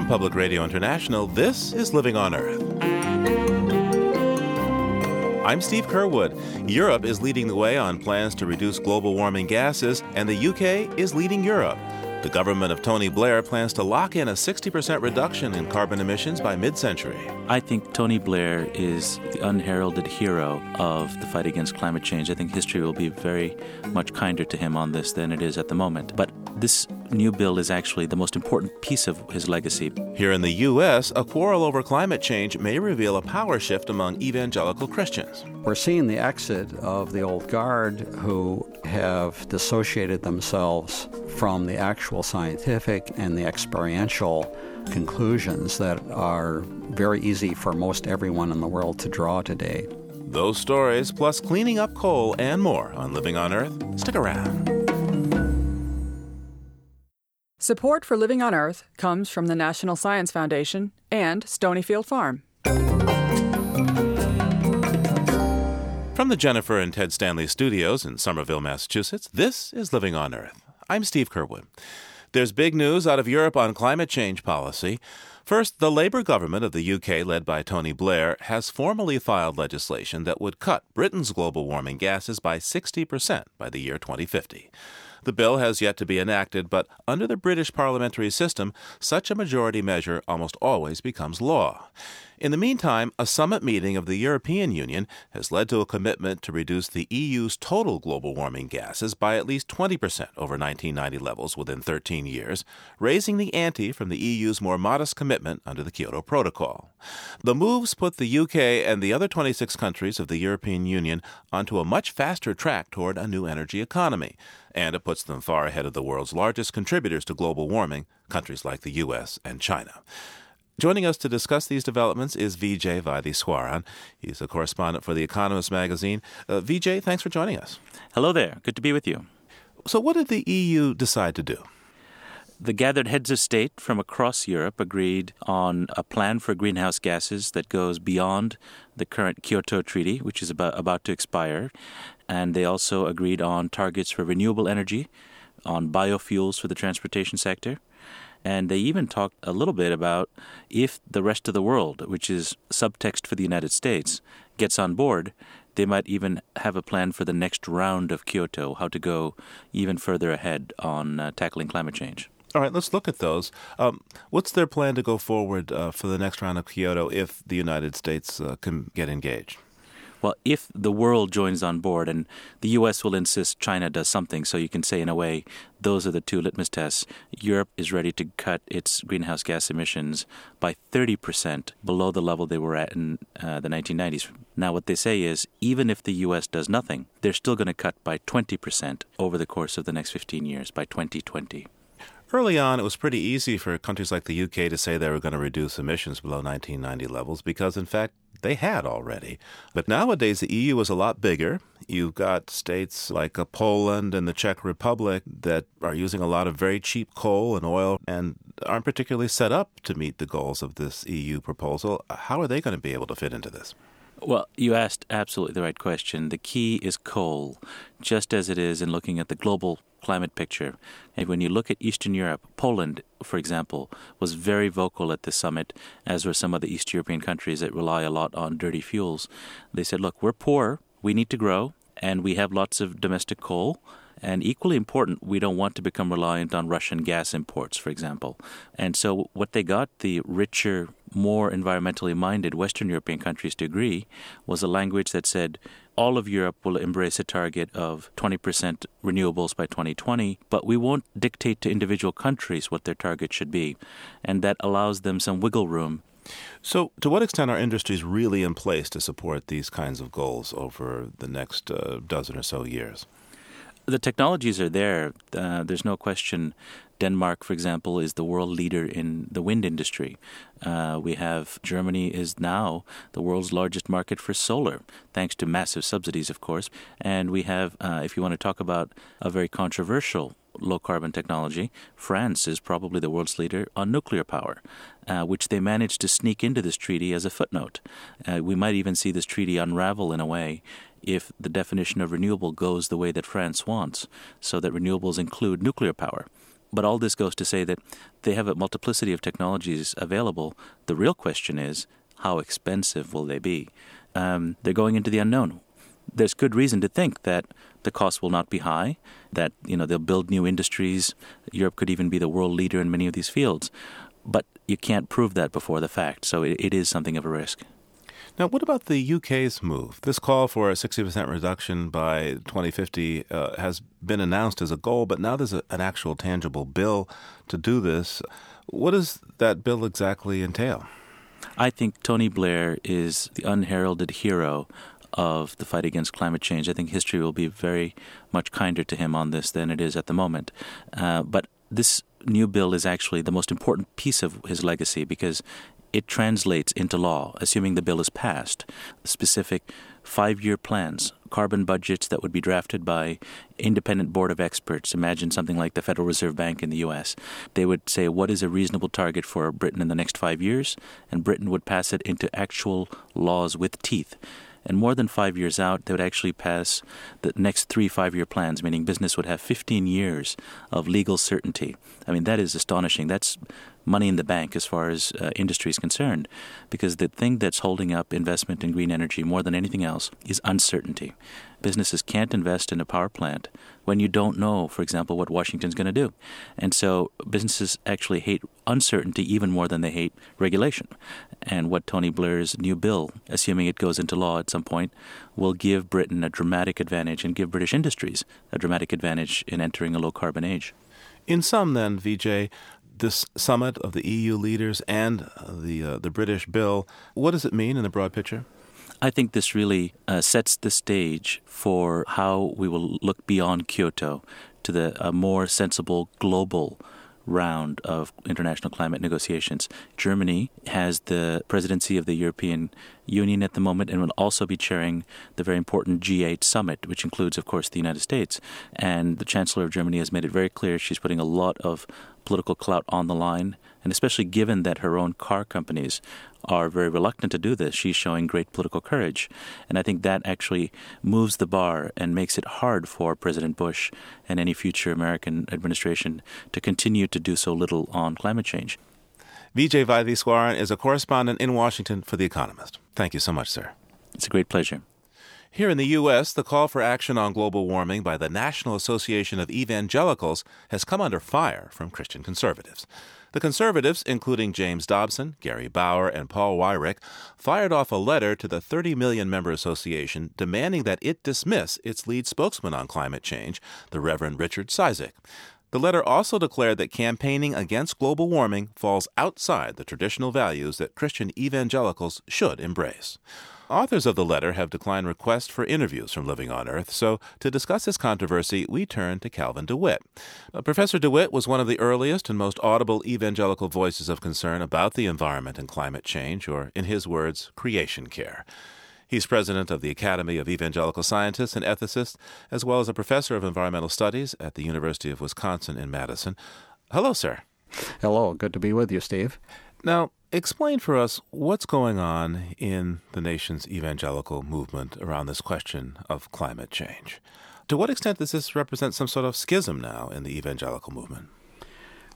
From Public Radio International, this is Living on Earth. I'm Steve Curwood. Europe is leading the way on plans to reduce global warming gases, and the UK is leading Europe. The government of Tony Blair plans to lock in a 60% reduction in carbon emissions by mid century. I think Tony Blair is the unheralded hero of the fight against climate change. I think history will be very much kinder to him on this than it is at the moment. But this new bill is actually the most important piece of his legacy. Here in the U.S., a quarrel over climate change may reveal a power shift among evangelical Christians. We're seeing the exit of the old guard who have dissociated themselves from the actual scientific and the experiential conclusions that are very easy for most everyone in the world to draw today. Those stories, plus cleaning up coal and more on Living on Earth. Stick around. Support for Living on Earth comes from the National Science Foundation and Stonyfield Farm. From the Jennifer and Ted Stanley studios in Somerville, Massachusetts, this is Living on Earth. I'm Steve Curwood. There's big news out of Europe on climate change policy. First, the Labour government of the UK, led by Tony Blair, has formally filed legislation that would cut Britain's global warming gases by 60% by the year 2050. The bill has yet to be enacted, but under the British parliamentary system, such a majority measure almost always becomes law. In the meantime, a summit meeting of the European Union has led to a commitment to reduce the EU's total global warming gases by at least 20% over 1990 levels within 13 years, raising the ante from the EU's more modest commitment under the Kyoto Protocol. The moves put the UK and the other 26 countries of the European Union onto a much faster track toward a new energy economy, and it puts them far ahead of the world's largest contributors to global warming, countries like the US and China. Joining us to discuss these developments is Vijay Vaitheeswaran. He's a correspondent for The Economist magazine. Uh, Vijay, thanks for joining us. Hello there. Good to be with you. So, what did the EU decide to do? The gathered heads of state from across Europe agreed on a plan for greenhouse gases that goes beyond the current Kyoto Treaty, which is about, about to expire. And they also agreed on targets for renewable energy, on biofuels for the transportation sector, and they even talked a little bit about if the rest of the world, which is subtext for the United States, gets on board, they might even have a plan for the next round of Kyoto, how to go even further ahead on uh, tackling climate change. All right, let's look at those. Um, what's their plan to go forward uh, for the next round of Kyoto if the United States uh, can get engaged? Well, if the world joins on board, and the U.S. will insist China does something, so you can say, in a way, those are the two litmus tests. Europe is ready to cut its greenhouse gas emissions by 30% below the level they were at in uh, the 1990s. Now, what they say is, even if the U.S. does nothing, they're still going to cut by 20% over the course of the next 15 years, by 2020. Early on, it was pretty easy for countries like the UK to say they were going to reduce emissions below 1990 levels because, in fact, they had already. But nowadays, the EU is a lot bigger. You've got states like uh, Poland and the Czech Republic that are using a lot of very cheap coal and oil and aren't particularly set up to meet the goals of this EU proposal. How are they going to be able to fit into this? Well, you asked absolutely the right question. The key is coal, just as it is in looking at the global climate picture. And when you look at Eastern Europe, Poland, for example, was very vocal at the summit, as were some of the East European countries that rely a lot on dirty fuels. They said, look, we're poor, we need to grow, and we have lots of domestic coal. And equally important, we don't want to become reliant on Russian gas imports, for example. And so, what they got the richer, more environmentally minded Western European countries to agree was a language that said all of Europe will embrace a target of 20% renewables by 2020, but we won't dictate to individual countries what their target should be. And that allows them some wiggle room so, to what extent are industries really in place to support these kinds of goals over the next uh, dozen or so years? The technologies are there. Uh, there's no question. Denmark, for example, is the world leader in the wind industry. Uh, we have Germany is now the world's largest market for solar, thanks to massive subsidies, of course. And we have, uh, if you want to talk about a very controversial low carbon technology, France is probably the world's leader on nuclear power, uh, which they managed to sneak into this treaty as a footnote. Uh, we might even see this treaty unravel in a way if the definition of renewable goes the way that France wants, so that renewables include nuclear power. But all this goes to say that they have a multiplicity of technologies available. The real question is how expensive will they be? Um, they're going into the unknown. There's good reason to think that the costs will not be high, that you know they'll build new industries. Europe could even be the world leader in many of these fields, but you can't prove that before the fact. So it, it is something of a risk. Now, what about the UK's move? This call for a 60% reduction by 2050 uh, has been announced as a goal, but now there's a, an actual tangible bill to do this. What does that bill exactly entail? I think Tony Blair is the unheralded hero of the fight against climate change. I think history will be very much kinder to him on this than it is at the moment. Uh, but this new bill is actually the most important piece of his legacy because it translates into law, assuming the bill is passed. Specific five year plans, carbon budgets that would be drafted by independent board of experts. Imagine something like the Federal Reserve Bank in the US. They would say what is a reasonable target for Britain in the next 5 years and Britain would pass it into actual laws with teeth. And more than five years out, they would actually pass the next three five year plans, meaning business would have 15 years of legal certainty. I mean, that is astonishing. That's money in the bank as far as uh, industry is concerned, because the thing that's holding up investment in green energy more than anything else is uncertainty. Businesses can't invest in a power plant when you don't know, for example, what Washington's going to do. And so businesses actually hate uncertainty even more than they hate regulation. And what Tony Blair's new bill, assuming it goes into law at some point, will give Britain a dramatic advantage and give British industries a dramatic advantage in entering a low carbon age. In sum, then, Vijay, this summit of the EU leaders and the uh, the British bill, what does it mean in the broad picture? I think this really uh, sets the stage for how we will look beyond Kyoto to the uh, more sensible global round of international climate negotiations. Germany has the presidency of the European Union at the moment and will also be chairing the very important G8 summit, which includes, of course, the United States. And the Chancellor of Germany has made it very clear she's putting a lot of political clout on the line, and especially given that her own car companies are very reluctant to do this, she's showing great political courage. And I think that actually moves the bar and makes it hard for President Bush and any future American administration to continue to do so little on climate change. Vijay Vaitheeswaran is a correspondent in Washington for The Economist. Thank you so much, sir. It's a great pleasure. Here in the U.S., the call for action on global warming by the National Association of Evangelicals has come under fire from Christian conservatives. The conservatives, including James Dobson, Gary Bauer, and Paul Weyrich, fired off a letter to the 30 million member association demanding that it dismiss its lead spokesman on climate change, the Reverend Richard Cizik. The letter also declared that campaigning against global warming falls outside the traditional values that Christian evangelicals should embrace. Authors of the letter have declined requests for interviews from Living on Earth, so to discuss this controversy, we turn to Calvin DeWitt. Uh, Professor DeWitt was one of the earliest and most audible evangelical voices of concern about the environment and climate change, or in his words, creation care. He's president of the Academy of Evangelical Scientists and Ethicists, as well as a professor of environmental studies at the University of Wisconsin in Madison. Hello, sir. Hello, good to be with you, Steve. Now, explain for us what's going on in the nation's evangelical movement around this question of climate change. To what extent does this represent some sort of schism now in the evangelical movement?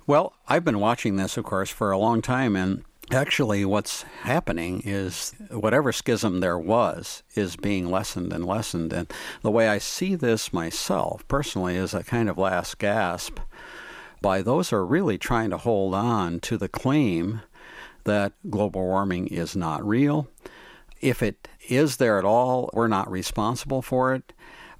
Well, I've been watching this, of course, for a long time, and actually, what's happening is whatever schism there was is being lessened and lessened. And the way I see this myself personally is a kind of last gasp by those who are really trying to hold on to the claim that global warming is not real. If it is there at all, we're not responsible for it.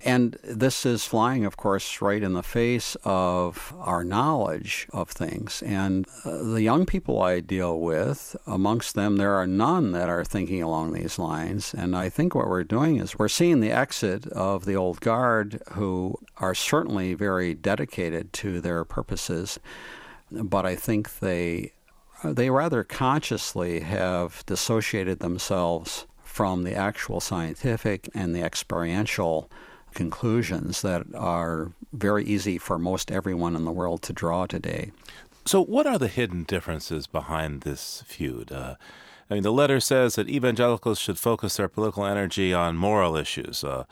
And this is flying, of course, right in the face of our knowledge of things. And uh, the young people I deal with, amongst them, there are none that are thinking along these lines. And I think what we're doing is we're seeing the exit of the old guard who are certainly very dedicated to their purposes. But I think they they rather consciously have dissociated themselves from the actual scientific and the experiential conclusions that are very easy for most everyone in the world to draw today. So, what are the hidden differences behind this feud? Uh, I mean, the letter says that evangelicals should focus their political energy on moral issues, uh,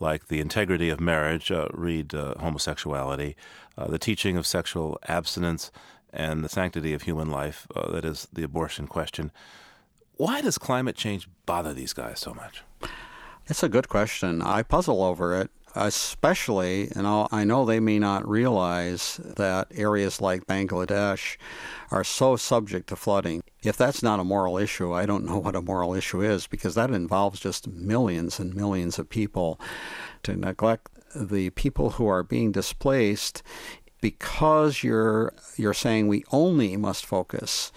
like the integrity of marriage, uh, read uh, homosexuality, uh, the teaching of sexual abstinence, and the sanctity of human life, uh, that is the abortion question. Why does climate change bother these guys so much? It's a good question. I puzzle over it, especially, you know, I know they may not realize that areas like Bangladesh are so subject to flooding. If that's not a moral issue, I don't know what a moral issue is because that involves just millions and millions of people. To neglect the people who are being displaced because you're you're saying we only must focus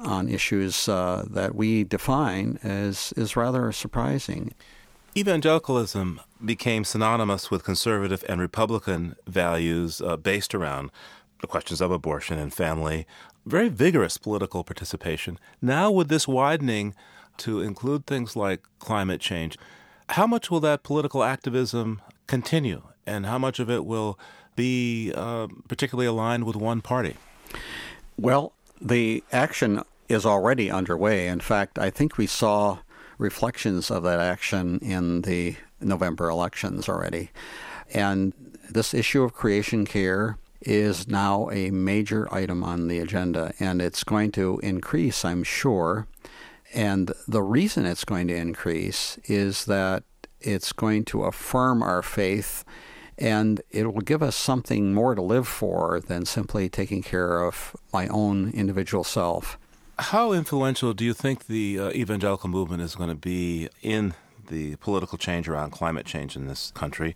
on issues uh, that we define as is rather surprising. Evangelicalism became synonymous with conservative and Republican values uh, based around the questions of abortion and family, very vigorous political participation. Now, with this widening to include things like climate change, how much will that political activism continue, and how much of it will be uh, particularly aligned with one party? Well, the action is already underway. In fact, I think we saw reflections of that action in the November elections already. And this issue of creation care is now a major item on the agenda, and it's going to increase, I'm sure. And the reason it's going to increase is that it's going to affirm our faith and it will give us something more to live for than simply taking care of my own individual self. How influential do you think the uh, evangelical movement is going to be in the political change around climate change in this country?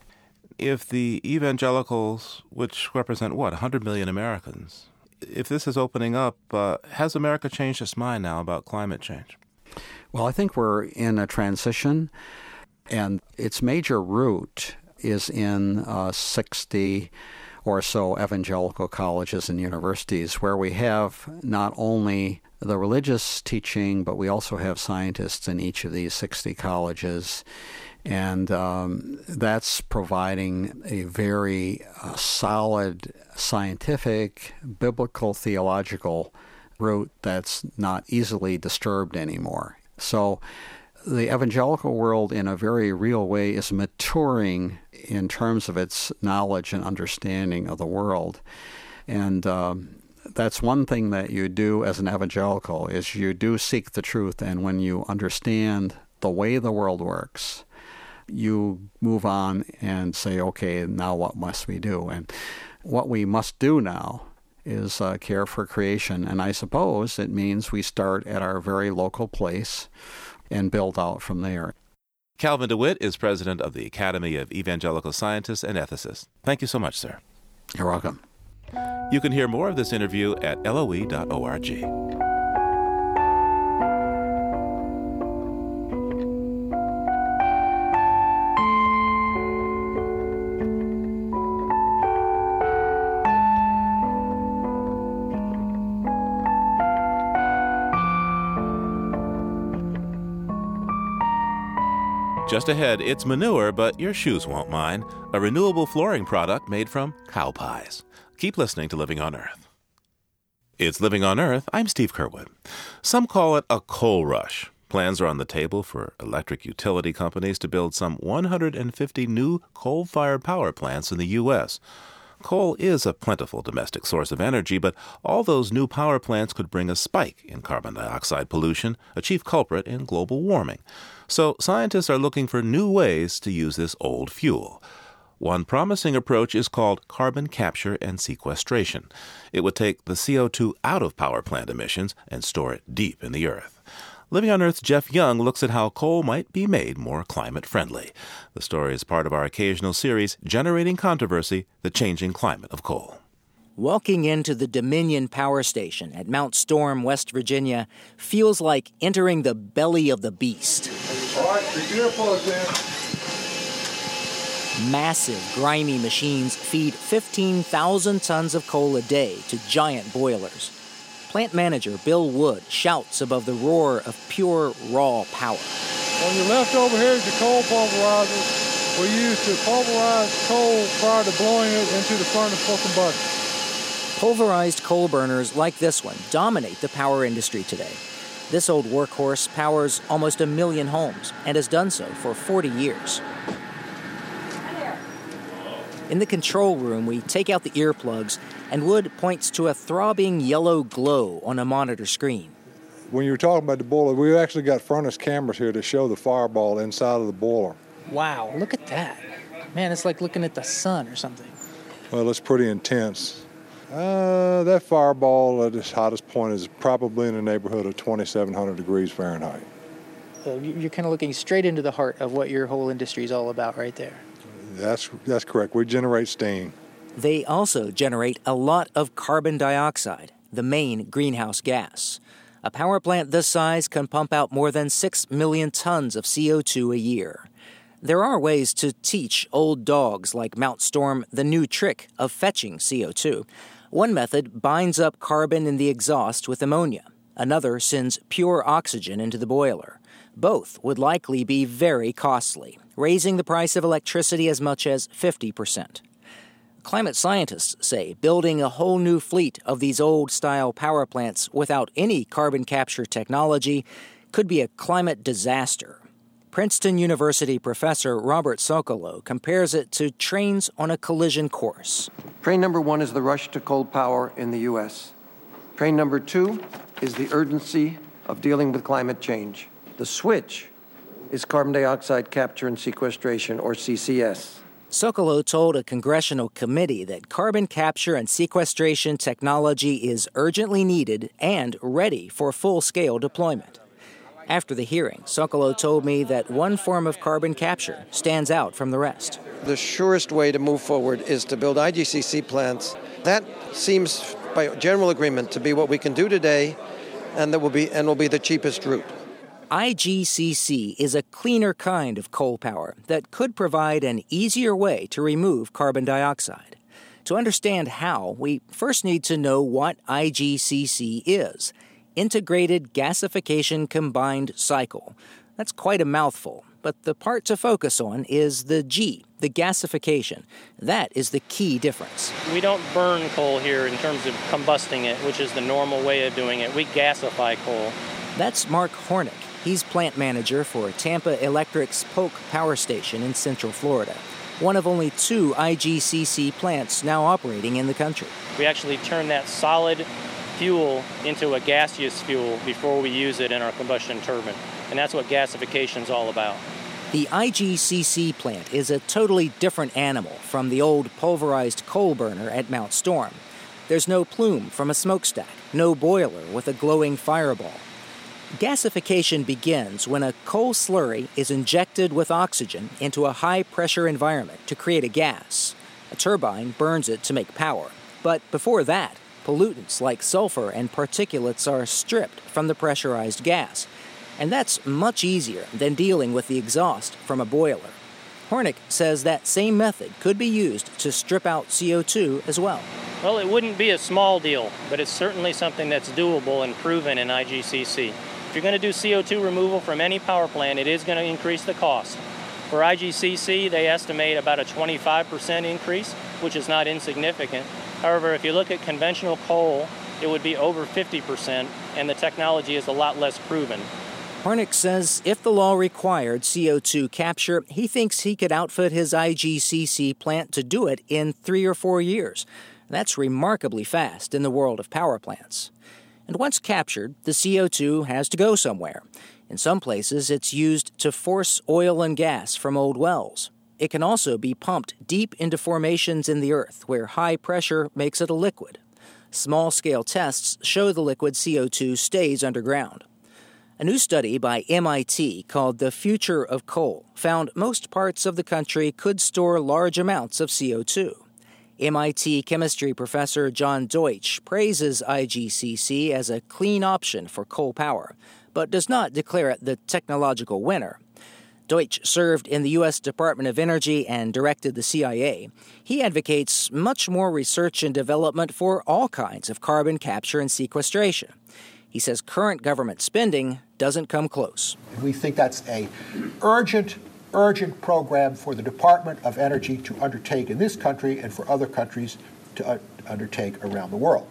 If the evangelicals, which represent what, 100 million Americans, if this is opening up, uh, has America changed its mind now about climate change? Well, I think we're in a transition, and its major root is in uh, 60 or so evangelical colleges and universities where we have not only the religious teaching, but we also have scientists in each of these 60 colleges. And um, that's providing a very uh, solid scientific, biblical, theological root that's not easily disturbed anymore. So the evangelical world, in a very real way, is maturing in terms of its knowledge and understanding of the world. And um, that's one thing that you do as an evangelical is you do seek the truth and when you understand the way the world works you move on and say okay now what must we do? And what we must do now is uh, care for creation. And i suppose it means we start at our very local place and build out from there. Calvin dewitt is president of the academy of evangelical scientists and ethicists. Thank you so much sir. You're welcome you can hear more of this interview at loe.org. Just ahead, it's manure, but your shoes won't mind. A renewable flooring product made from cow pies. Keep listening to Living on Earth. It's Living on Earth. I'm Steve Curwood. Some call it a coal rush. Plans are on the table for electric utility companies to build some 150 new coal fired power plants in the U.S. Coal is a plentiful domestic source of energy, but all those new power plants could bring a spike in carbon dioxide pollution, a chief culprit in global warming. So scientists are looking for new ways to use this old fuel. One promising approach is called carbon capture and sequestration. It would take the CO2 out of power plant emissions and store it deep in the earth. Living on Earth's Jeff Young looks at how coal might be made more climate friendly. The story is part of our occasional series, Generating Controversy The Changing Climate of Coal. Walking into the Dominion Power Station at Mount Storm, West Virginia, feels like entering the belly of the beast. All right, earplugs in. Massive, grimy machines feed 15,000 tons of coal a day to giant boilers. Plant manager Bill Wood shouts above the roar of pure, raw power. On your left over here is your coal pulverizer. We use to pulverize coal prior to blowing it into the furnace for combustion. Pulverized coal burners like this one dominate the power industry today. This old workhorse powers almost a million homes and has done so for 40 years. In the control room, we take out the earplugs, and Wood points to a throbbing yellow glow on a monitor screen. When you were talking about the boiler, we actually got furnace cameras here to show the fireball inside of the boiler. Wow, look at that. Man, it's like looking at the sun or something. Well, it's pretty intense. Uh, that fireball at its hottest point is probably in the neighborhood of 2,700 degrees Fahrenheit. So you're kind of looking straight into the heart of what your whole industry is all about right there. That's, that's correct. We generate steam. They also generate a lot of carbon dioxide, the main greenhouse gas. A power plant this size can pump out more than 6 million tons of CO2 a year. There are ways to teach old dogs like Mount Storm the new trick of fetching CO2. One method binds up carbon in the exhaust with ammonia. Another sends pure oxygen into the boiler. Both would likely be very costly, raising the price of electricity as much as 50%. Climate scientists say building a whole new fleet of these old style power plants without any carbon capture technology could be a climate disaster. Princeton University professor Robert Socolow compares it to trains on a collision course. Train number one is the rush to coal power in the U.S. Train number two is the urgency of dealing with climate change. The switch is carbon dioxide capture and sequestration, or CCS. Socolow told a congressional committee that carbon capture and sequestration technology is urgently needed and ready for full scale deployment. After the hearing, Socolow told me that one form of carbon capture stands out from the rest. The surest way to move forward is to build IGCC plants. That seems, by general agreement, to be what we can do today, and that will be and will be the cheapest route. IGCC is a cleaner kind of coal power that could provide an easier way to remove carbon dioxide. To understand how, we first need to know what IGCC is Integrated Gasification Combined Cycle. That's quite a mouthful, but the part to focus on is the G, the gasification. That is the key difference. We don't burn coal here in terms of combusting it, which is the normal way of doing it. We gasify coal. That's Mark Hornick. He's plant manager for Tampa Electric's Polk Power Station in Central Florida, one of only two IGCC plants now operating in the country. We actually turn that solid fuel into a gaseous fuel before we use it in our combustion turbine. And that's what gasification is all about. The IGCC plant is a totally different animal from the old pulverized coal burner at Mount Storm. There's no plume from a smokestack, no boiler with a glowing fireball. Gasification begins when a coal slurry is injected with oxygen into a high pressure environment to create a gas. A turbine burns it to make power. But before that, pollutants like sulfur and particulates are stripped from the pressurized gas, and that's much easier than dealing with the exhaust from a boiler. Hornick says that same method could be used to strip out CO2 as well. Well, it wouldn't be a small deal, but it's certainly something that's doable and proven in IGCC. If you're going to do CO2 removal from any power plant, it is going to increase the cost. For IGCC, they estimate about a 25% increase, which is not insignificant. However, if you look at conventional coal, it would be over 50%, and the technology is a lot less proven. Hornick says if the law required CO2 capture, he thinks he could outfit his IGCC plant to do it in three or four years. That's remarkably fast in the world of power plants. And once captured, the CO2 has to go somewhere. In some places, it's used to force oil and gas from old wells. It can also be pumped deep into formations in the earth where high pressure makes it a liquid. Small scale tests show the liquid CO2 stays underground. A new study by MIT called The Future of Coal found most parts of the country could store large amounts of CO2. MIT chemistry professor John Deutsch praises IGCC as a clean option for coal power, but does not declare it the technological winner. Deutsch served in the U.S. Department of Energy and directed the CIA. He advocates much more research and development for all kinds of carbon capture and sequestration. He says current government spending doesn't come close. We think that's a urgent, urgent program for the Department of Energy to undertake in this country and for other countries to uh, undertake around the world.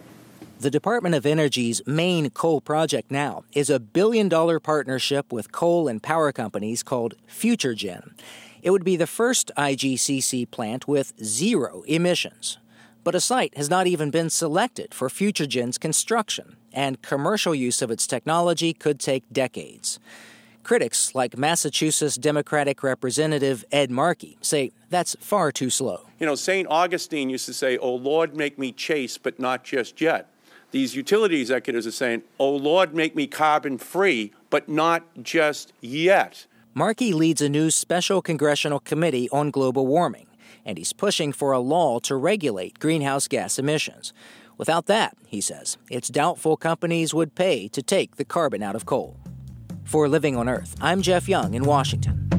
The Department of Energy's main coal project now is a billion dollar partnership with coal and power companies called FutureGen. It would be the first IGCC plant with zero emissions. But a site has not even been selected for Futuregen's construction, and commercial use of its technology could take decades. Critics, like Massachusetts Democratic Representative Ed Markey, say that's far too slow. You know, St. Augustine used to say, Oh Lord, make me chase, but not just yet. These utility executives are saying, Oh Lord, make me carbon free, but not just yet. Markey leads a new special congressional committee on global warming, and he's pushing for a law to regulate greenhouse gas emissions. Without that, he says, it's doubtful companies would pay to take the carbon out of coal. For Living on Earth, I'm Jeff Young in Washington.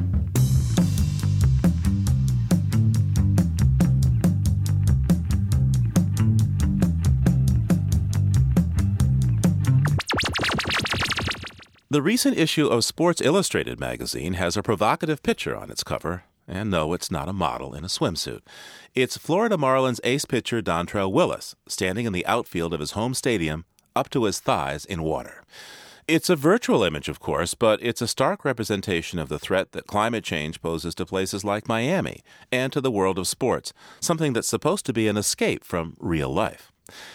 The recent issue of Sports Illustrated magazine has a provocative picture on its cover, and no, it's not a model in a swimsuit. It's Florida Marlins ace pitcher Dontrelle Willis standing in the outfield of his home stadium, up to his thighs in water. It's a virtual image, of course, but it's a stark representation of the threat that climate change poses to places like Miami and to the world of sports, something that's supposed to be an escape from real life.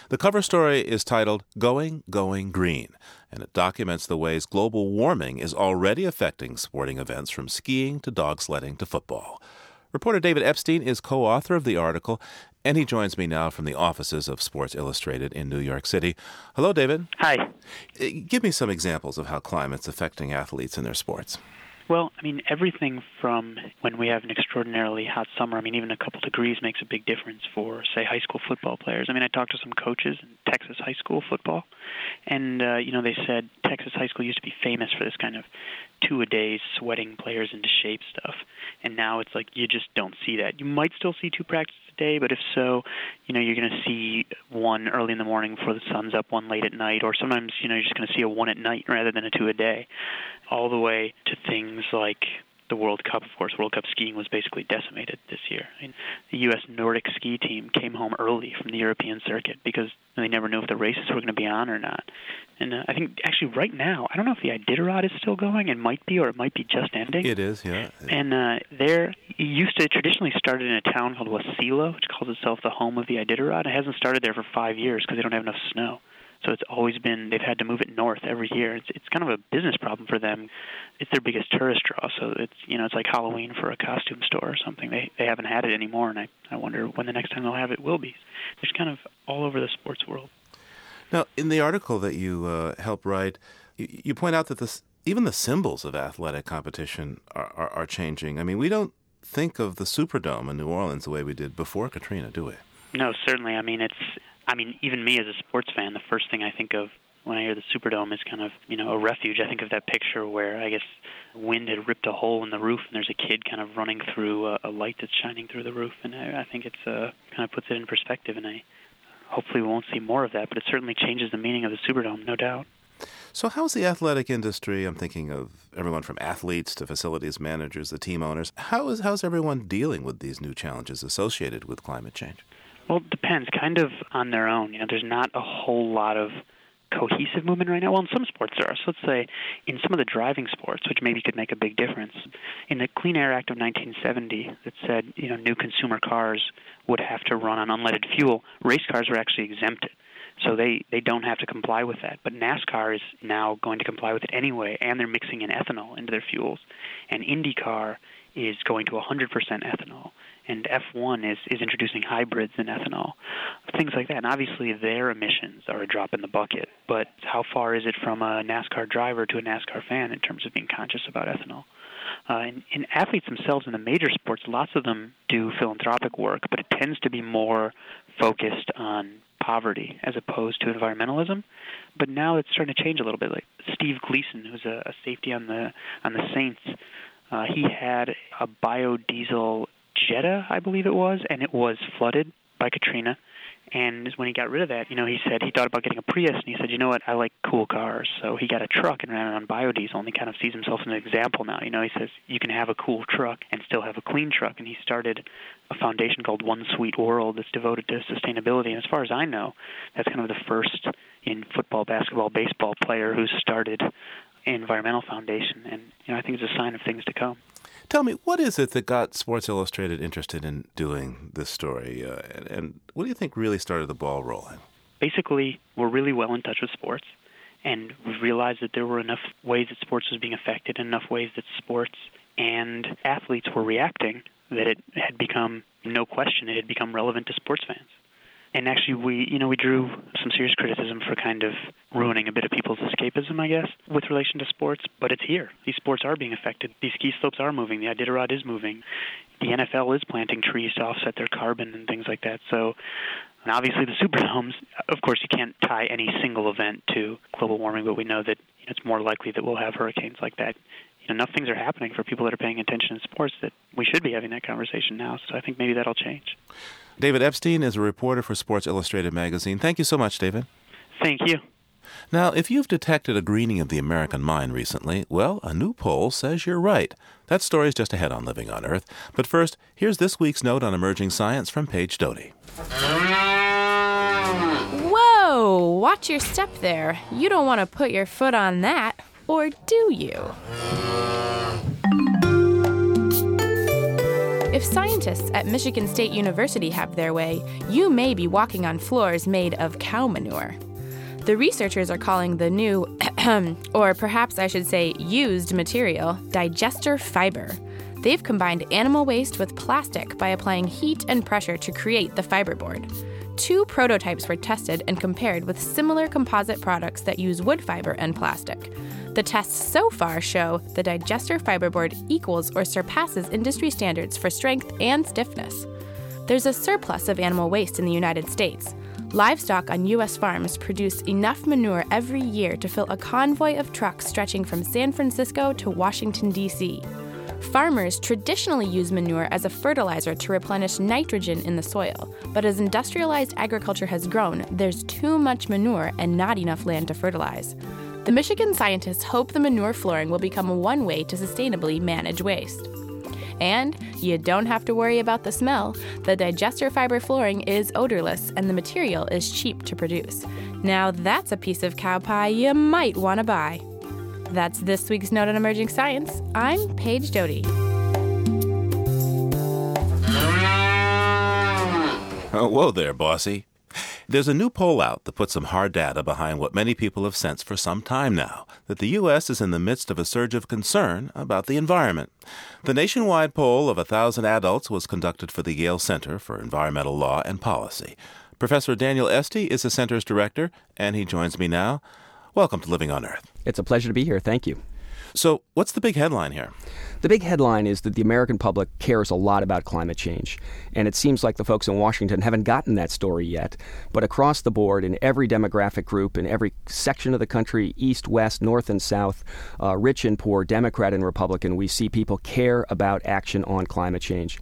The cover story is titled Going, Going Green, and it documents the ways global warming is already affecting sporting events from skiing to dog sledding to football. Reporter David Epstein is co author of the article, and he joins me now from the offices of Sports Illustrated in New York City. Hello, David. Hi. Uh, give me some examples of how climate's affecting athletes in their sports. Well, I mean, everything from when we have an extraordinarily hot summer, I mean, even a couple degrees makes a big difference for, say, high school football players. I mean, I talked to some coaches in Texas high school football, and, uh, you know, they said Texas high school used to be famous for this kind of two a day sweating players into shape stuff. And now it's like you just don't see that. You might still see two practices a day, but if so, you know, you're going to see one early in the morning before the sun's up, one late at night, or sometimes, you know, you're just going to see a one at night rather than a two a day. All the way to things like the World Cup, of course, World Cup skiing was basically decimated this year. I mean, the U.S. Nordic ski team came home early from the European circuit because they never knew if the races were going to be on or not. And uh, I think actually right now, I don't know if the Iditarod is still going. It might be, or it might be just ending. It is, yeah. And uh, there it used to traditionally started in a town called Wasilla, which calls itself the home of the Iditarod. It hasn't started there for five years because they don't have enough snow. So it's always been they've had to move it north every year. It's it's kind of a business problem for them. It's their biggest tourist draw. So it's you know it's like Halloween for a costume store or something. They they haven't had it anymore, and I I wonder when the next time they'll have it will be. There's kind of all over the sports world. Now, in the article that you uh, help write, you, you, point out that this even the symbols of athletic competition are, are, are changing. I mean, we don't think of the Superdome in New Orleans the way we did before Katrina, do we? No, certainly. I mean, it's I mean, even me as a sports fan, the first thing I think of when I hear the Superdome is kind of, you know, a refuge. I think of that picture where I guess wind had ripped a hole in the roof and there's a kid kind of running through a, a light that's shining through the roof, and I, I think it's uh, kind of puts it in perspective. And I hopefully we won't see more of that, but it certainly changes the meaning of the Superdome, no doubt. So, how's the athletic industry? I'm thinking of everyone from athletes to facilities managers, the team owners. How is how's everyone dealing with these new challenges associated with climate change? Well, it depends, kind of on their own. You know, there's not a whole lot of cohesive movement right now. Well, in some sports there are. So let's say in some of the driving sports, which maybe could make a big difference. In the Clean Air Act of 1970, that said, you know, new consumer cars would have to run on unleaded fuel. Race cars were actually exempted. So they, they don't have to comply with that. But NASCAR is now going to comply with it anyway, and they're mixing in ethanol into their fuels. And IndyCar is going to 100% ethanol and F1 is, is introducing hybrids in ethanol, things like that. And obviously, their emissions are a drop in the bucket. But how far is it from a NASCAR driver to a NASCAR fan in terms of being conscious about ethanol? Uh, and, and athletes themselves in the major sports, lots of them do philanthropic work, but it tends to be more focused on poverty as opposed to environmentalism. But now it's starting to change a little bit. Like Steve Gleason, who's a, a safety on the on the Saints, uh, he had a biodiesel Jetta, I believe it was, and it was flooded by Katrina. And when he got rid of that, you know, he said he thought about getting a Prius, and he said, you know what, I like cool cars. So he got a truck and ran it on biodiesel, and he kind of sees himself as an example now. You know, he says you can have a cool truck and still have a clean truck, and he started a foundation called One Sweet World that's devoted to sustainability. And as far as I know, that's kind of the first in football, basketball, baseball player who started an environmental foundation, and you know, I think it's a sign of things to come. Tell me, what is it that got Sports Illustrated interested in doing this story? Uh, and, and what do you think really started the ball rolling? Basically, we're really well in touch with sports, and we realized that there were enough ways that sports was being affected, enough ways that sports and athletes were reacting that it had become no question it had become relevant to sports fans and actually we you know we drew some serious criticism for kind of ruining a bit of people's escapism i guess with relation to sports but it's here. These sports are being affected. These ski slopes are moving. The iditarod is moving. The nfl is planting trees to offset their carbon and things like that. So and obviously the superdomes of course you can't tie any single event to global warming but we know that you know, it's more likely that we'll have hurricanes like that. Enough things are happening for people that are paying attention in sports that we should be having that conversation now. So I think maybe that'll change. David Epstein is a reporter for Sports Illustrated magazine. Thank you so much, David. Thank you. Now, if you've detected a greening of the American mind recently, well, a new poll says you're right. That story is just ahead on Living on Earth. But first, here's this week's note on emerging science from Paige Doty. Whoa! Watch your step there. You don't want to put your foot on that, or do you? If scientists at Michigan State University have their way, you may be walking on floors made of cow manure. The researchers are calling the new, or perhaps I should say used material, digester fiber. They've combined animal waste with plastic by applying heat and pressure to create the fiberboard. Two prototypes were tested and compared with similar composite products that use wood fiber and plastic. The tests so far show the digester fiberboard equals or surpasses industry standards for strength and stiffness. There's a surplus of animal waste in the United States. Livestock on U.S. farms produce enough manure every year to fill a convoy of trucks stretching from San Francisco to Washington, D.C. Farmers traditionally use manure as a fertilizer to replenish nitrogen in the soil, but as industrialized agriculture has grown, there's too much manure and not enough land to fertilize. The Michigan scientists hope the manure flooring will become one way to sustainably manage waste. And you don't have to worry about the smell. The digester fiber flooring is odorless and the material is cheap to produce. Now that's a piece of cow pie you might want to buy. That's this week's Note on Emerging Science. I'm Paige Doty. Oh, whoa there, bossy. There's a new poll out that puts some hard data behind what many people have sensed for some time now that the U.S. is in the midst of a surge of concern about the environment. The nationwide poll of 1,000 adults was conducted for the Yale Center for Environmental Law and Policy. Professor Daniel Esty is the center's director, and he joins me now. Welcome to Living on Earth. It's a pleasure to be here. Thank you. So, what's the big headline here? The big headline is that the American public cares a lot about climate change. And it seems like the folks in Washington haven't gotten that story yet. But across the board, in every demographic group, in every section of the country, east, west, north, and south, uh, rich and poor, Democrat and Republican, we see people care about action on climate change.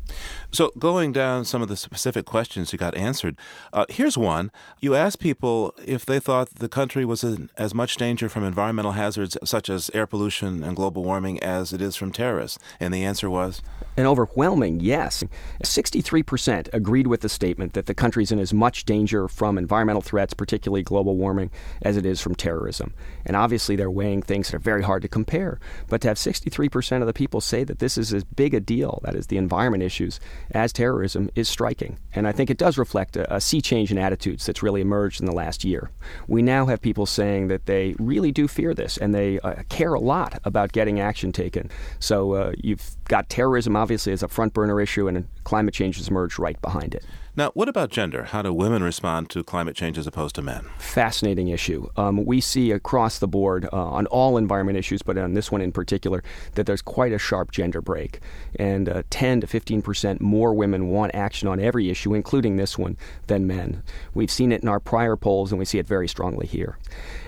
So, going down some of the specific questions you got answered, uh, here's one. You asked people if they thought the country was in as much danger from environmental hazards such as air pollution and global warming as it is from terrorists. And the answer was? An overwhelming yes. 63% agreed with the statement that the country's in as much danger from environmental threats, particularly global warming, as it is from terrorism. And obviously, they're weighing things that are very hard to compare. But to have 63% of the people say that this is as big a deal, that is, the environment issues, as terrorism, is striking. And I think it does reflect a, a sea change in attitudes that's really emerged in the last year. We now have people saying that they really do fear this and they uh, care a lot about getting action taken. So uh, you've got terrorism, obviously, as a front burner issue, and climate change has emerged right behind it. Now, what about gender? How do women respond to climate change as opposed to men? Fascinating issue. Um, we see across the board uh, on all environment issues, but on this one in particular, that there's quite a sharp gender break. And uh, 10 to 15 percent more women want action on every issue, including this one, than men. We've seen it in our prior polls, and we see it very strongly here.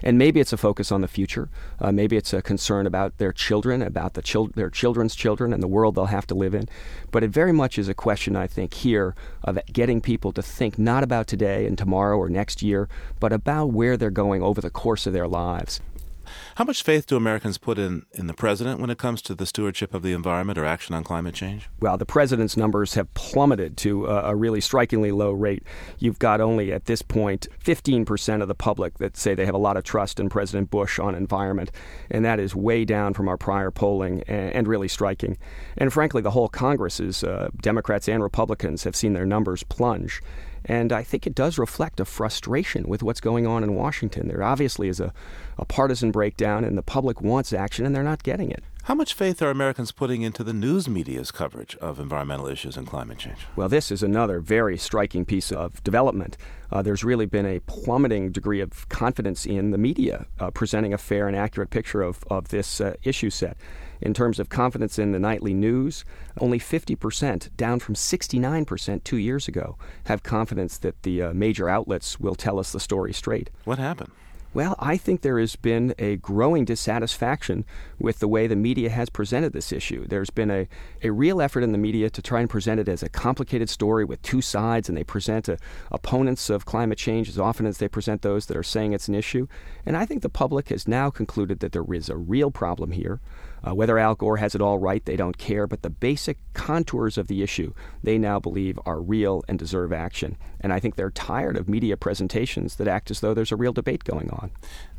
And maybe it's a focus on the future. Uh, maybe it's a concern about their children, about the chil- their children's children, and the world they'll have to live in. But it very much is a question, I think, here of getting people to think not about today and tomorrow or next year, but about where they're going over the course of their lives. How much faith do Americans put in, in the president when it comes to the stewardship of the environment or action on climate change? Well, the president's numbers have plummeted to a, a really strikingly low rate. You've got only at this point 15% of the public that say they have a lot of trust in President Bush on environment, and that is way down from our prior polling and, and really striking. And frankly, the whole Congress is uh, Democrats and Republicans have seen their numbers plunge. And I think it does reflect a frustration with what's going on in Washington. There obviously is a, a partisan breakdown, and the public wants action, and they're not getting it. How much faith are Americans putting into the news media's coverage of environmental issues and climate change? Well, this is another very striking piece of development. Uh, there's really been a plummeting degree of confidence in the media uh, presenting a fair and accurate picture of, of this uh, issue set. In terms of confidence in the nightly news, only 50%, down from 69% two years ago, have confidence that the uh, major outlets will tell us the story straight. What happened? Well, I think there has been a growing dissatisfaction with the way the media has presented this issue. There's been a, a real effort in the media to try and present it as a complicated story with two sides, and they present a, opponents of climate change as often as they present those that are saying it's an issue. And I think the public has now concluded that there is a real problem here. Uh, whether Al Gore has it all right, they don't care, but the basic contours of the issue they now believe are real and deserve action. And I think they're tired of media presentations that act as though there's a real debate going on.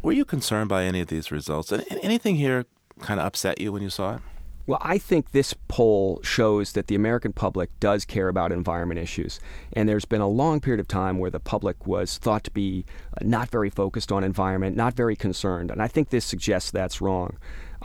Were you concerned by any of these results? Anything here kind of upset you when you saw it? Well, I think this poll shows that the American public does care about environment issues. And there's been a long period of time where the public was thought to be uh, not very focused on environment, not very concerned. And I think this suggests that's wrong.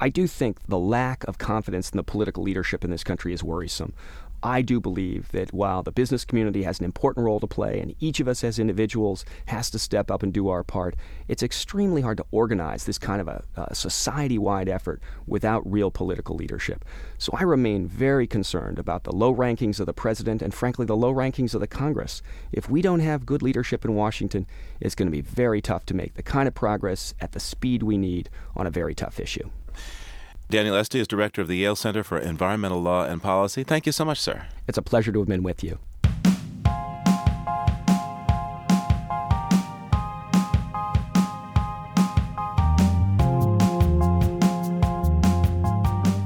I do think the lack of confidence in the political leadership in this country is worrisome. I do believe that while the business community has an important role to play and each of us as individuals has to step up and do our part, it's extremely hard to organize this kind of a, a society wide effort without real political leadership. So I remain very concerned about the low rankings of the president and, frankly, the low rankings of the Congress. If we don't have good leadership in Washington, it's going to be very tough to make the kind of progress at the speed we need on a very tough issue. Daniel Esty is director of the Yale Center for Environmental Law and Policy. Thank you so much, sir. It's a pleasure to have been with you.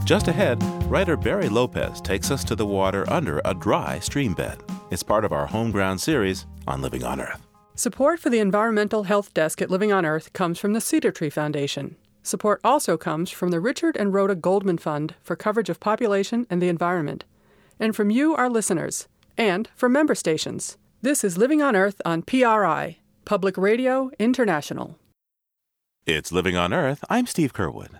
Just ahead, writer Barry Lopez takes us to the water under a dry stream bed. It's part of our home ground series on Living on Earth. Support for the Environmental Health Desk at Living on Earth comes from the Cedar Tree Foundation. Support also comes from the Richard and Rhoda Goldman Fund for coverage of population and the environment, and from you, our listeners, and from member stations. This is Living on Earth on PRI, Public Radio International. It's Living on Earth. I'm Steve Curwood.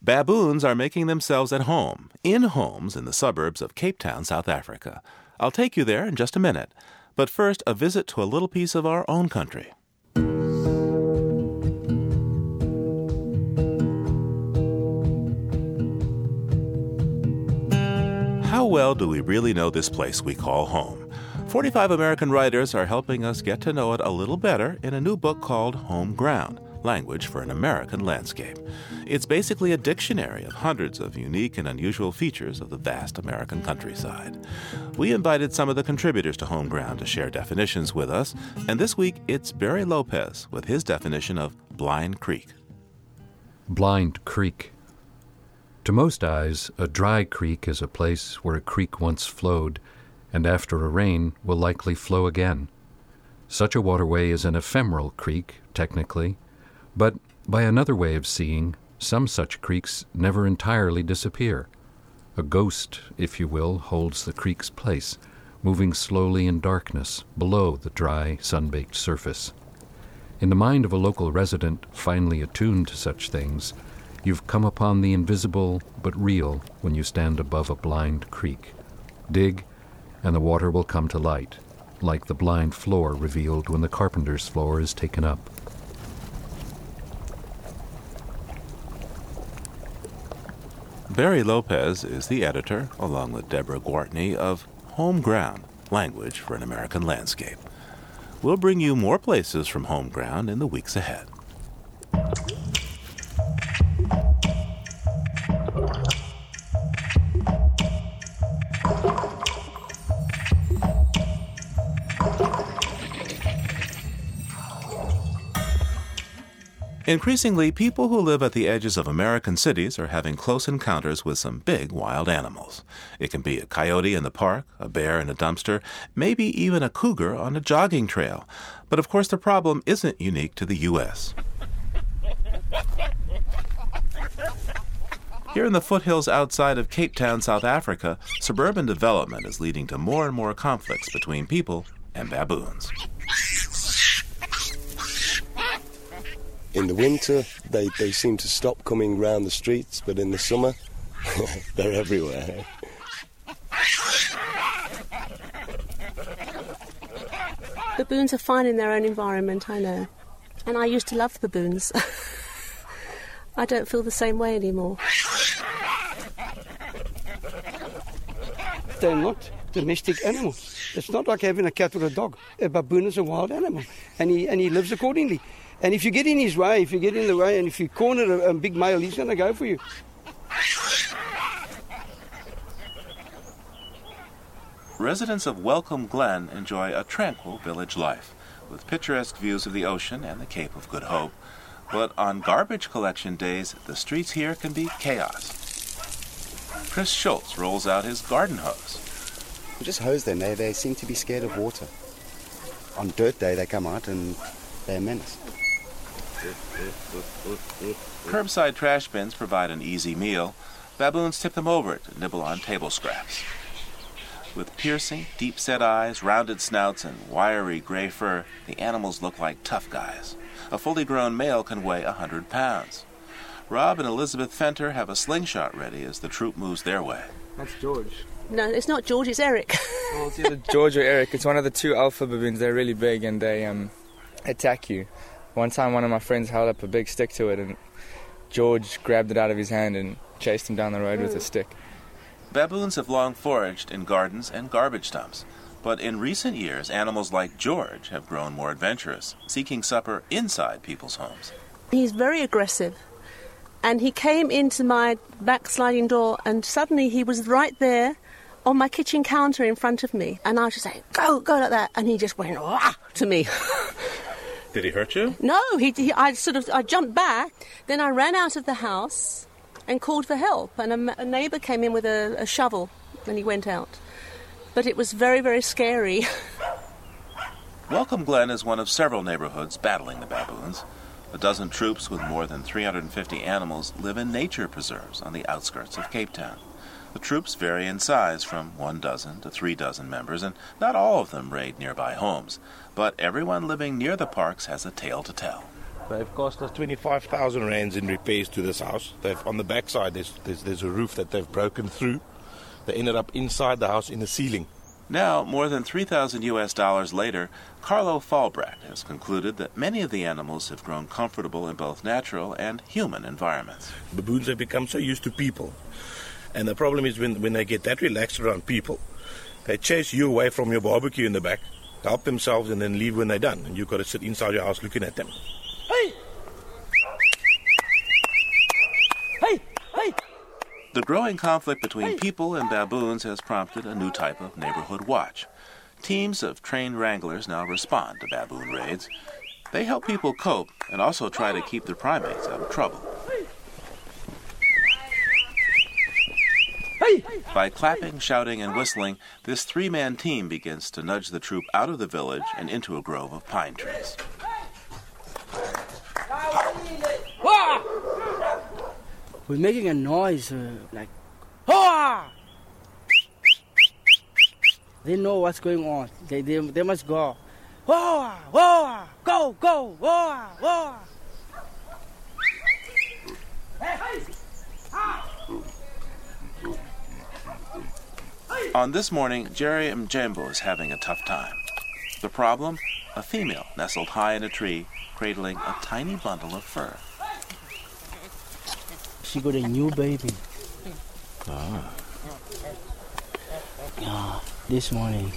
Baboons are making themselves at home, in homes in the suburbs of Cape Town, South Africa. I'll take you there in just a minute. But first, a visit to a little piece of our own country. Well do we really know this place we call home? 45 American writers are helping us get to know it a little better in a new book called Home Ground Language for an American Landscape. It's basically a dictionary of hundreds of unique and unusual features of the vast American countryside. We invited some of the contributors to Home Ground to share definitions with us, and this week it's Barry Lopez with his definition of Blind Creek. Blind Creek. To most eyes, a dry creek is a place where a creek once flowed, and after a rain will likely flow again. Such a waterway is an ephemeral creek, technically, but by another way of seeing, some such creeks never entirely disappear. A ghost, if you will, holds the creek's place, moving slowly in darkness below the dry, sun baked surface. In the mind of a local resident finely attuned to such things, You've come upon the invisible but real when you stand above a blind creek. Dig, and the water will come to light, like the blind floor revealed when the carpenter's floor is taken up. Barry Lopez is the editor, along with Debra Gwartney, of Home Ground Language for an American Landscape. We'll bring you more places from Home Ground in the weeks ahead. Increasingly, people who live at the edges of American cities are having close encounters with some big wild animals. It can be a coyote in the park, a bear in a dumpster, maybe even a cougar on a jogging trail. But of course, the problem isn't unique to the U.S. Here in the foothills outside of Cape Town, South Africa, suburban development is leading to more and more conflicts between people and baboons. In the winter, they, they seem to stop coming round the streets, but in the summer, they're everywhere. Baboons are fine in their own environment, I know. And I used to love baboons. I don't feel the same way anymore. They're not domestic animals. It's not like having a cat or a dog. Uh, a baboon is a wild animal, and he, and he lives accordingly. And if you get in his way, if you get in the way, and if you corner a, a big male, he's going to go for you. Residents of Welcome Glen enjoy a tranquil village life, with picturesque views of the ocean and the Cape of Good Hope. But on garbage collection days, the streets here can be chaos. Chris Schultz rolls out his garden hose. We just hose them. They, they seem to be scared of water. On dirt day, they come out and they're a menace. Curbside trash bins provide an easy meal. Baboons tip them over to nibble on table scraps. With piercing, deep set eyes, rounded snouts, and wiry gray fur, the animals look like tough guys. A fully grown male can weigh a hundred pounds. Rob and Elizabeth Fenter have a slingshot ready as the troop moves their way. That's George. No, it's not George, it's Eric. well, it's either George or Eric. It's one of the two alpha baboons. They're really big and they um, attack you. One time, one of my friends held up a big stick to it, and George grabbed it out of his hand and chased him down the road with a hmm. stick. Baboons have long foraged in gardens and garbage dumps. But in recent years, animals like George have grown more adventurous, seeking supper inside people's homes. He's very aggressive. And he came into my back sliding door, and suddenly he was right there on my kitchen counter in front of me. And I was just saying, go, go like that. And he just went, Wah! to me. Did he hurt you? No, he, he, I sort of, I jumped back. Then I ran out of the house and called for help. And a, a neighbour came in with a, a shovel, and he went out but it was very, very scary. Welcome Glen is one of several neighborhoods battling the baboons. A dozen troops with more than 350 animals live in nature preserves on the outskirts of Cape Town. The troops vary in size from one dozen to three dozen members, and not all of them raid nearby homes. But everyone living near the parks has a tale to tell. They've cost us 25,000 rands in repairs to this house. They've on the backside there's, there's, there's a roof that they've broken through. They ended up inside the house in the ceiling. Now, more than 3,000 US dollars later, Carlo Falbrecht has concluded that many of the animals have grown comfortable in both natural and human environments. Baboons have become so used to people. And the problem is when, when they get that relaxed around people, they chase you away from your barbecue in the back, help themselves, and then leave when they're done. And you've got to sit inside your house looking at them. Hey! Hey! Hey! The growing conflict between people and baboons has prompted a new type of neighborhood watch. Teams of trained wranglers now respond to baboon raids. They help people cope and also try to keep their primates out of trouble. By clapping, shouting, and whistling, this three man team begins to nudge the troop out of the village and into a grove of pine trees. we're making a noise uh, like! They know what's going on. They, they, they must go. Hoa! Hoa! Go, go! Hoa! Hoa! On this morning, Jerry Mjambo is having a tough time. The problem? A female nestled high in a tree, cradling a tiny bundle of fur. She got a new baby. Ah. Yeah, this morning.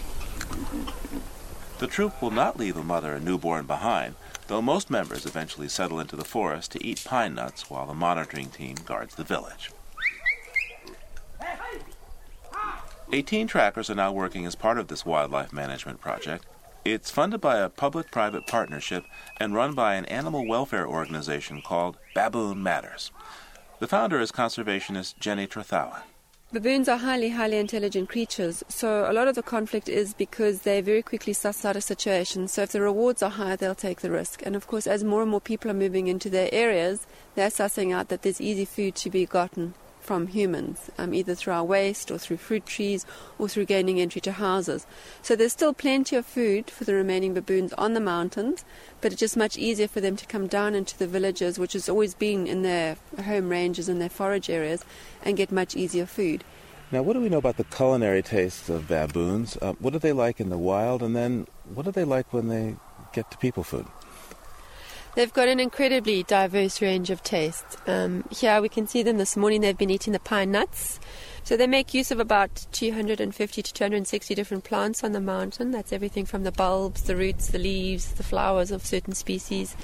The troop will not leave a mother and newborn behind, though most members eventually settle into the forest to eat pine nuts while the monitoring team guards the village. 18 trackers are now working as part of this wildlife management project. It's funded by a public private partnership and run by an animal welfare organization called Baboon Matters. The founder is conservationist Jenny Trethowan. Baboons are highly, highly intelligent creatures, so a lot of the conflict is because they very quickly suss out a situation. So if the rewards are high, they'll take the risk. And of course, as more and more people are moving into their areas, they're sussing out that there's easy food to be gotten from humans, um, either through our waste or through fruit trees or through gaining entry to houses. So there's still plenty of food for the remaining baboons on the mountains, but it's just much easier for them to come down into the villages, which has always been in their home ranges and their forage areas, and get much easier food. Now, what do we know about the culinary tastes of baboons? Uh, what are they like in the wild, and then what are they like when they get to people food? They've got an incredibly diverse range of tastes. Um, here we can see them this morning, they've been eating the pine nuts. So they make use of about 250 to 260 different plants on the mountain. That's everything from the bulbs, the roots, the leaves, the flowers of certain species.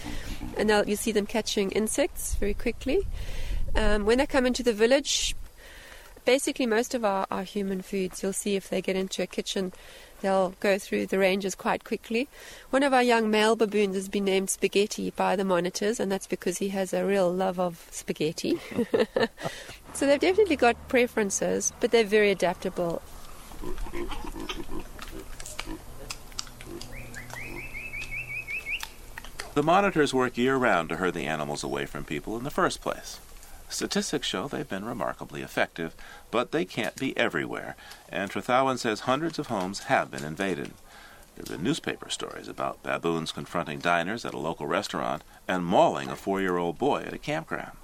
And you see them catching insects very quickly. Um, when they come into the village, basically most of our, our human foods, you'll see if they get into a kitchen, they'll go through the ranges quite quickly. One of our young male baboons has been named Spaghetti by the monitors, and that's because he has a real love of spaghetti. so they've definitely got preferences, but they're very adaptable. The monitors work year round to herd the animals away from people in the first place. Statistics show they've been remarkably effective, but they can't be everywhere, and Trethowan says hundreds of homes have been invaded. There have been newspaper stories about baboons confronting diners at a local restaurant and mauling a four year old boy at a campground.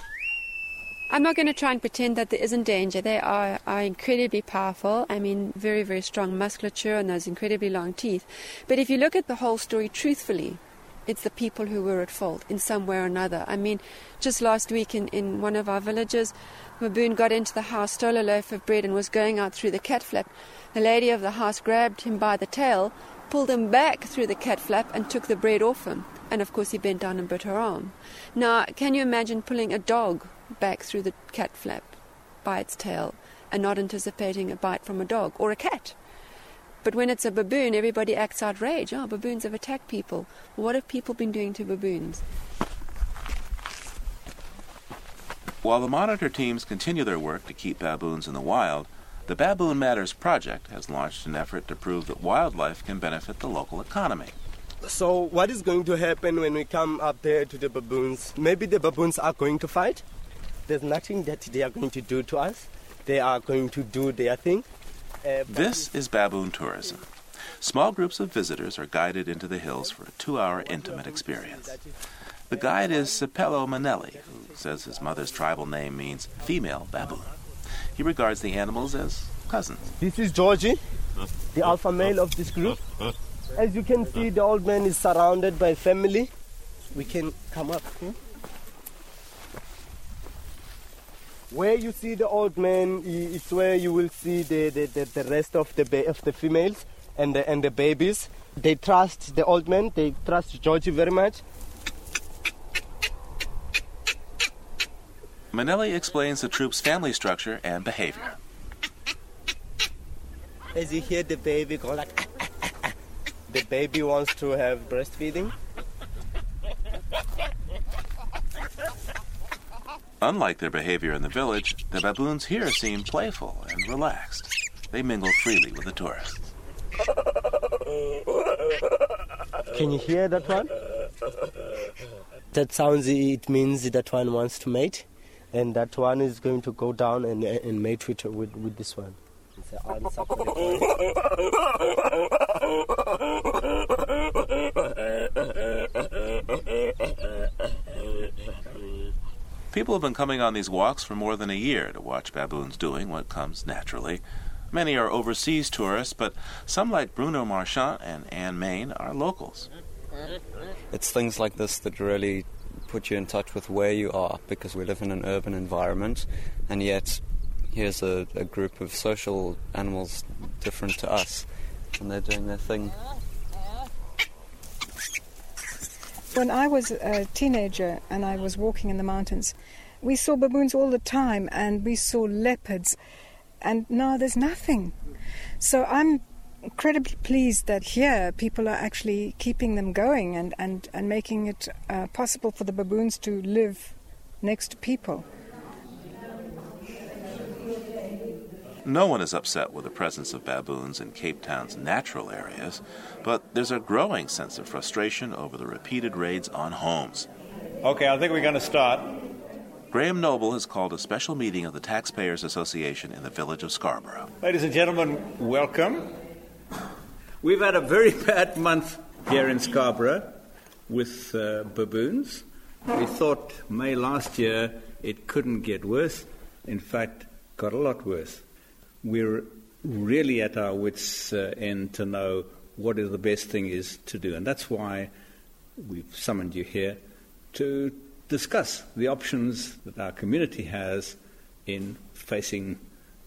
I'm not going to try and pretend that there isn't danger. They are, are incredibly powerful. I mean, very, very strong musculature and those incredibly long teeth. But if you look at the whole story truthfully, it's the people who were at fault in some way or another. I mean, just last week in, in one of our villages, baboon got into the house, stole a loaf of bread, and was going out through the cat flap. The lady of the house grabbed him by the tail, pulled him back through the cat flap, and took the bread off him. And of course, he bent down and bit her arm. Now, can you imagine pulling a dog back through the cat flap by its tail and not anticipating a bite from a dog or a cat? But when it's a baboon, everybody acts outraged. Oh, baboons have attacked people. What have people been doing to baboons? While the monitor teams continue their work to keep baboons in the wild, the Baboon Matters Project has launched an effort to prove that wildlife can benefit the local economy. So, what is going to happen when we come up there to the baboons? Maybe the baboons are going to fight. There's nothing that they are going to do to us. They are going to do their thing. This is baboon tourism. Small groups of visitors are guided into the hills for a two hour intimate experience. The guide is Sipelo Manelli, who says his mother's tribal name means female baboon. He regards the animals as cousins. This is Georgie, the alpha male of this group. As you can see, the old man is surrounded by family. We can come up. Hmm? Where you see the old man it's where you will see the, the, the, the rest of the ba- of the females and the and the babies. They trust the old man. They trust Georgie very much. Manelli explains the troop's family structure and behavior. As you hear the baby go like, the baby wants to have breastfeeding. Unlike their behavior in the village, the baboons here seem playful and relaxed. They mingle freely with the tourists. Can you hear that one? That sounds, it means that one wants to mate, and that one is going to go down and, and mate with, with, with this one. People have been coming on these walks for more than a year to watch baboons doing what comes naturally. Many are overseas tourists, but some like Bruno Marchand and Anne Main are locals. It's things like this that really put you in touch with where you are because we live in an urban environment and yet here's a, a group of social animals different to us and they're doing their thing. When I was a teenager and I was walking in the mountains, we saw baboons all the time and we saw leopards, and now there's nothing. So I'm incredibly pleased that here people are actually keeping them going and, and, and making it uh, possible for the baboons to live next to people. No one is upset with the presence of baboons in Cape Town's natural areas, but there's a growing sense of frustration over the repeated raids on homes. Okay, I think we're going to start. Graham Noble has called a special meeting of the Taxpayers Association in the village of Scarborough. Ladies and gentlemen, welcome. We've had a very bad month here in Scarborough with uh, baboons. We thought May last year it couldn't get worse. In fact, got a lot worse we're really at our wits' uh, end to know what is the best thing is to do. And that's why we've summoned you here to discuss the options that our community has in facing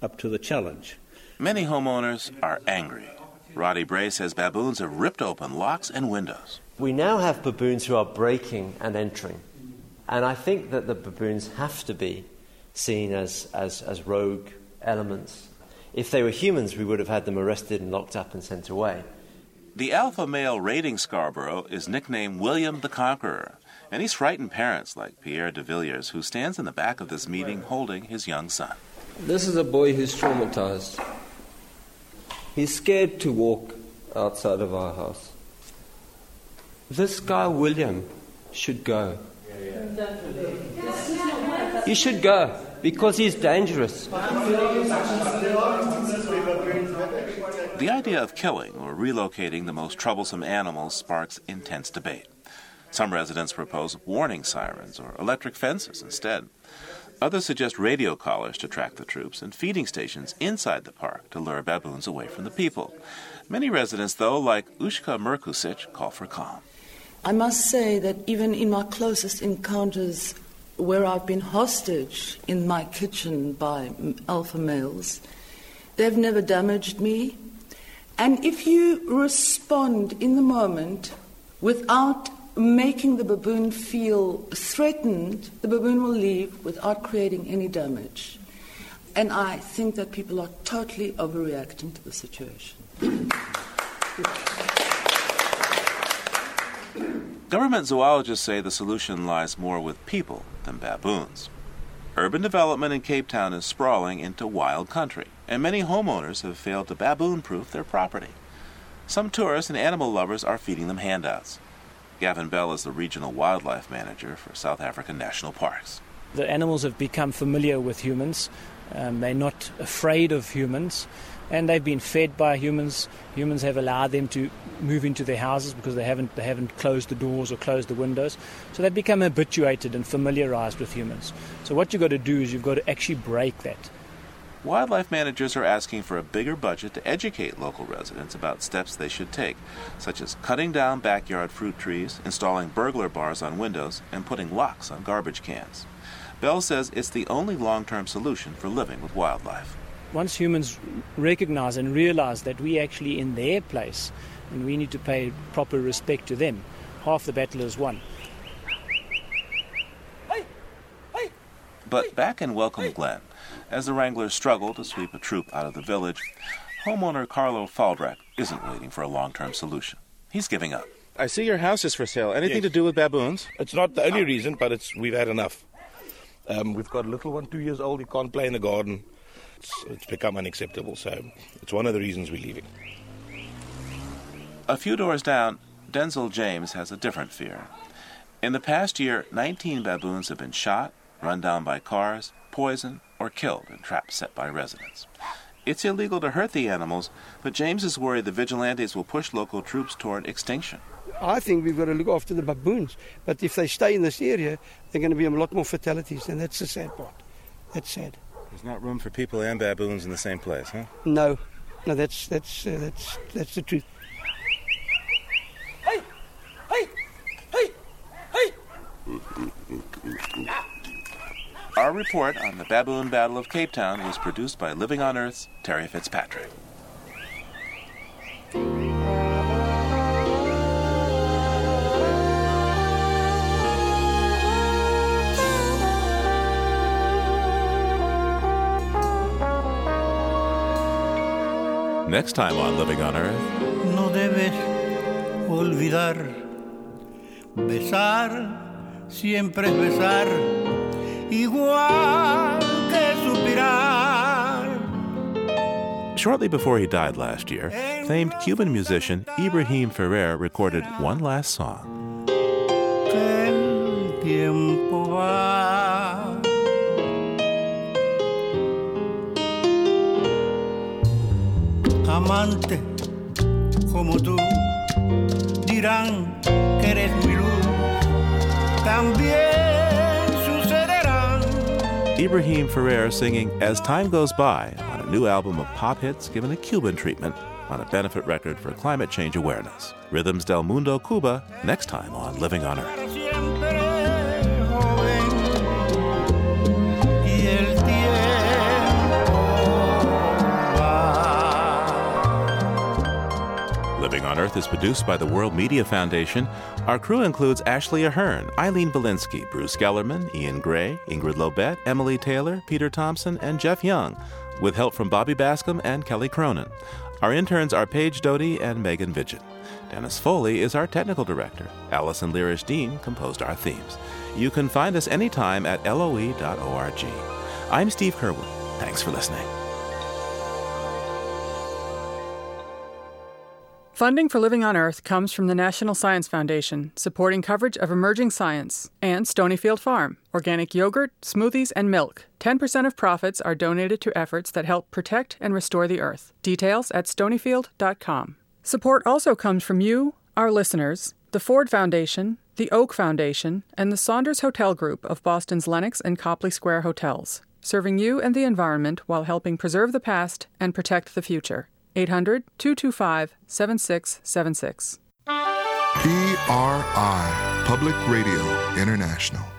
up to the challenge. Many homeowners are angry. Roddy Bray says baboons have ripped open locks and windows. We now have baboons who are breaking and entering. And I think that the baboons have to be seen as, as, as rogue elements if they were humans, we would have had them arrested and locked up and sent away. The alpha male raiding Scarborough is nicknamed William the Conqueror, and he's frightened parents like Pierre de Villiers, who stands in the back of this meeting holding his young son. This is a boy who's traumatized. He's scared to walk outside of our house. This guy, William, should go. He should go because he's dangerous. The idea of killing or relocating the most troublesome animals sparks intense debate. Some residents propose warning sirens or electric fences instead. Others suggest radio collars to track the troops and feeding stations inside the park to lure baboons away from the people. Many residents, though, like Ushka Merkusic, call for calm. I must say that even in my closest encounters where I've been hostage in my kitchen by alpha males, they've never damaged me. And if you respond in the moment without making the baboon feel threatened, the baboon will leave without creating any damage. And I think that people are totally overreacting to the situation. Government zoologists say the solution lies more with people than baboons. Urban development in Cape Town is sprawling into wild country, and many homeowners have failed to baboon proof their property. Some tourists and animal lovers are feeding them handouts. Gavin Bell is the regional wildlife manager for South African National Parks. The animals have become familiar with humans. Um, they're not afraid of humans and they've been fed by humans. Humans have allowed them to move into their houses because they haven't they haven't closed the doors or closed the windows. So they've become habituated and familiarized with humans. So what you've got to do is you've got to actually break that. Wildlife managers are asking for a bigger budget to educate local residents about steps they should take, such as cutting down backyard fruit trees, installing burglar bars on windows, and putting locks on garbage cans. Bell says it's the only long term solution for living with wildlife once humans recognize and realize that we actually in their place and we need to pay proper respect to them, half the battle is won. But back in Welcome Glen, as the Wranglers struggle to sweep a troop out of the village, homeowner Carlo Faldrak isn't waiting for a long term solution. He's giving up. I see your house is for sale. Anything yes. to do with baboons? It's not the only reason, but it's we've had enough. Um, we've got a little one, two years old. He can't play in the garden it's, it's become unacceptable. So it's one of the reasons we're leaving. A few doors down, Denzel James has a different fear. In the past year, 19 baboons have been shot, run down by cars, poisoned, or killed in traps set by residents. It's illegal to hurt the animals, but James is worried the vigilantes will push local troops toward extinction. I think we've got to look after the baboons, but if they stay in this area, they're going to be a lot more fatalities, and that's the sad part. That's sad. There's not room for people and baboons in the same place, huh? No, no, that's that's uh, that's that's the truth. Hey, hey, hey, hey! Our report on the baboon battle of Cape Town was produced by Living on Earth's Terry Fitzpatrick. Next time on Living on Earth. No debes olvidar. Besar siempre es besar, igual que suspirar. Shortly before he died last year, famed Cuban musician Ibrahim Ferrer recorded one last song. Como tú dirán que eres mi luz, también sucederán. Ibrahim Ferrer singing As Time Goes By on a new album of pop hits given a Cuban treatment on a benefit record for climate change awareness. Rhythms del Mundo Cuba, next time on Living on Earth. Earth is produced by the World Media Foundation. Our crew includes Ashley Ahern, Eileen Bolinsky, Bruce Gellerman, Ian Gray, Ingrid Lobet, Emily Taylor, Peter Thompson, and Jeff Young, with help from Bobby Bascomb and Kelly Cronin. Our interns are Paige Doty and Megan Vidgen. Dennis Foley is our technical director. Allison Lirish Dean composed our themes. You can find us anytime at loe.org. I'm Steve Curwood. Thanks for listening. Funding for Living on Earth comes from the National Science Foundation, supporting coverage of emerging science, and Stonyfield Farm, organic yogurt, smoothies, and milk. 10% of profits are donated to efforts that help protect and restore the earth. Details at stonyfield.com. Support also comes from you, our listeners, the Ford Foundation, the Oak Foundation, and the Saunders Hotel Group of Boston's Lenox and Copley Square hotels, serving you and the environment while helping preserve the past and protect the future. 800 225 7676. PRI, Public Radio International.